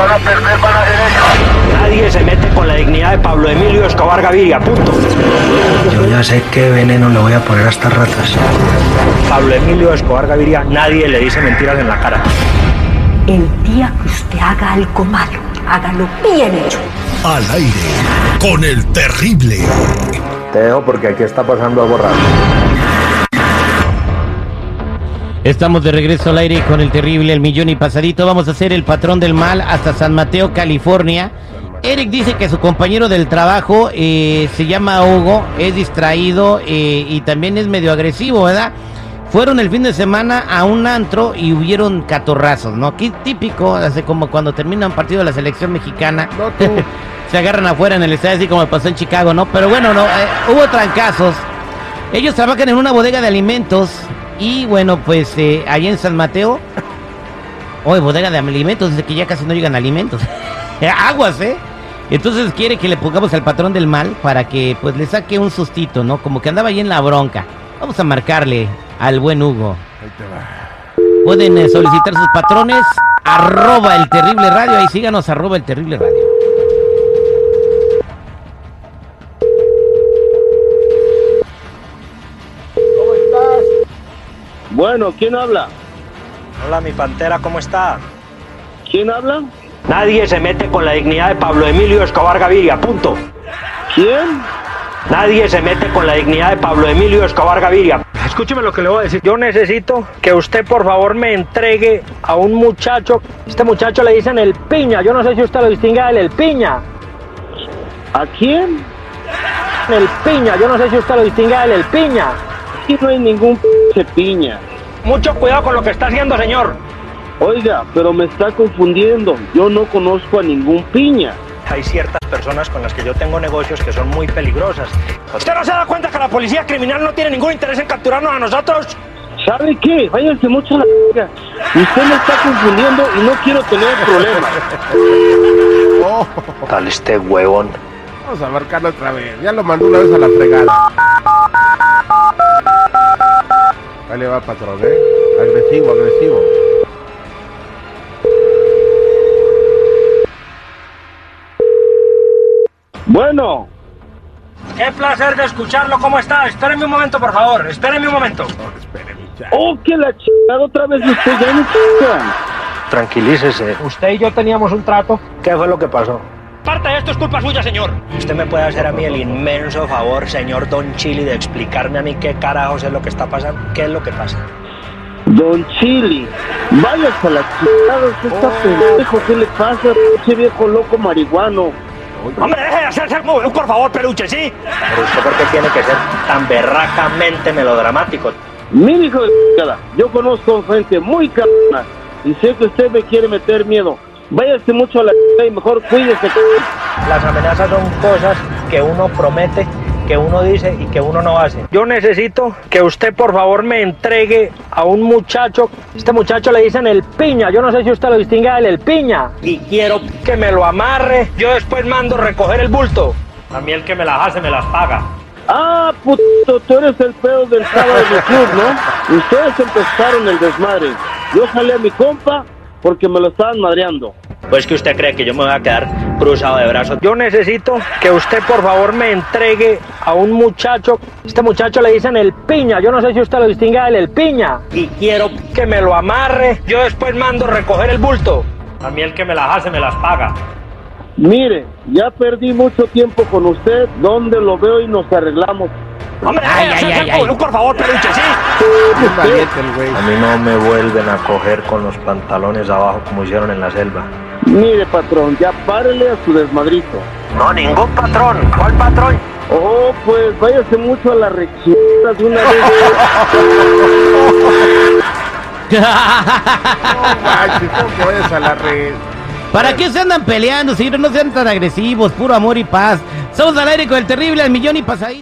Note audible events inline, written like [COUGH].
van a perder van a ser ellos. Nadie se mete con la dignidad de Pablo Emilio Escobar Gaviria, punto. Yo ya sé qué veneno le voy a poner a estas ratas. Pablo Emilio Escobar Gaviria, nadie le dice mentiras en la cara. El día que usted haga algo malo, hágalo bien hecho. Al aire con el terrible. Te dejo porque aquí está pasando algo raro. Estamos de regreso al aire con el terrible, el millón y pasadito. Vamos a hacer el patrón del mal hasta San Mateo, California. Eric dice que su compañero del trabajo eh, se llama Hugo, es distraído eh, y también es medio agresivo, ¿verdad? Fueron el fin de semana a un antro y hubieron catorrazos, ¿no? Qué típico, hace como cuando termina un partido de la selección mexicana. [LAUGHS] se agarran afuera en el estadio, así como pasó en Chicago, ¿no? Pero bueno, no, eh, hubo trancazos. Ellos trabajan en una bodega de alimentos y bueno, pues eh, ahí en San Mateo, hoy bodega de alimentos, dice que ya casi no llegan alimentos. [LAUGHS] Aguas, ¿eh? Entonces quiere que le pongamos al patrón del mal para que pues le saque un sustito, ¿no? Como que andaba ahí en la bronca. Vamos a marcarle al buen Hugo. Pueden eh, solicitar sus patrones, arroba el terrible radio, ahí síganos, arroba el terrible radio. Bueno, ¿quién habla? Hola, mi pantera, ¿cómo está? ¿Quién habla? Nadie se mete con la dignidad de Pablo Emilio Escobar Gaviria, punto. ¿Quién? Nadie se mete con la dignidad de Pablo Emilio Escobar Gaviria. Escúcheme lo que le voy a decir. Yo necesito que usted por favor me entregue a un muchacho. Este muchacho le dicen el piña. Yo no sé si usted lo distingue del el piña. ¿A quién? El piña. Yo no sé si usted lo distingue del el piña. Aquí no hay ningún p piña. Mucho cuidado con lo que está haciendo, señor. Oiga, pero me está confundiendo. Yo no conozco a ningún piña. Hay ciertas personas con las que yo tengo negocios que son muy peligrosas. ¿Usted no se da cuenta que la policía criminal no tiene ningún interés en capturarnos a nosotros? ¿Sabe qué? Váyanse mucho a la verga. Usted me está confundiendo y no quiero tener problemas. [LAUGHS] Tal este huevón. Vamos a marcarlo otra vez. Ya lo mandó una vez a la fregada. Le va, patrón, ¿eh? Agresivo, agresivo. Bueno, Qué placer de escucharlo. ¿Cómo está? Espéreme un momento, por favor. Espéreme un momento. oh, que la chingada otra vez usted ya chinga. Tranquilícese. Usted y yo teníamos un trato. ¿Qué fue lo que pasó? Parte de esto es culpa suya, señor. Usted me puede hacer a mí el inmenso favor, señor Don Chili, de explicarme a mí qué carajos es lo que está pasando. ¿Qué es lo que pasa? Don Chili, váyase a la chingada, usted está pendejo, ¿qué le pasa? Ese viejo loco marihuano. Hombre, deje de hacerse por favor, peluche, ¿sí? Pero usted, ¿por qué tiene que ser tan berracamente melodramático? Mire, hijo de chingada, yo conozco gente muy cabrona y sé que usted me quiere meter miedo. Váyase mucho a la y mejor cuídese. Las amenazas son cosas que uno promete, que uno dice y que uno no hace. Yo necesito que usted por favor me entregue a un muchacho. Este muchacho le dicen el piña. Yo no sé si usted lo distingue del el piña. Y quiero que me lo amarre. Yo después mando recoger el bulto. A mí el que me las hace me las paga. Ah, puto, tú eres el pedo del sábado del club, ¿no? Ustedes empezaron el desmadre. Yo jalé a mi compa porque me lo estaban madreando. Pues que usted cree que yo me voy a quedar cruzado de brazos. Yo necesito que usted por favor me entregue a un muchacho. Este muchacho le dicen el piña. Yo no sé si usted lo distingue del el piña. Y quiero que me lo amarre. Yo después mando recoger el bulto. A mí el que me las hace me las paga. Mire, ya perdí mucho tiempo con usted. ¿Dónde lo veo y nos arreglamos? Hombre, Ay, ay, ay, ay, ay. por favor, peluche, sí. Bien valiente el güey. A mí no me vuelven a coger con los pantalones abajo como hicieron en la selva. Mire, patrón, ya párele a su desmadrito. No, ningún patrón. ¿Cuál patrón? Oh, pues váyase mucho a la rechita de una vez. [LAUGHS] Manches, ¿cómo que vayas a la red? ¿Para qué se andan peleando, señores? No sean tan agresivos, puro amor y paz. Somos al aire con el terrible, al millón y pasadito.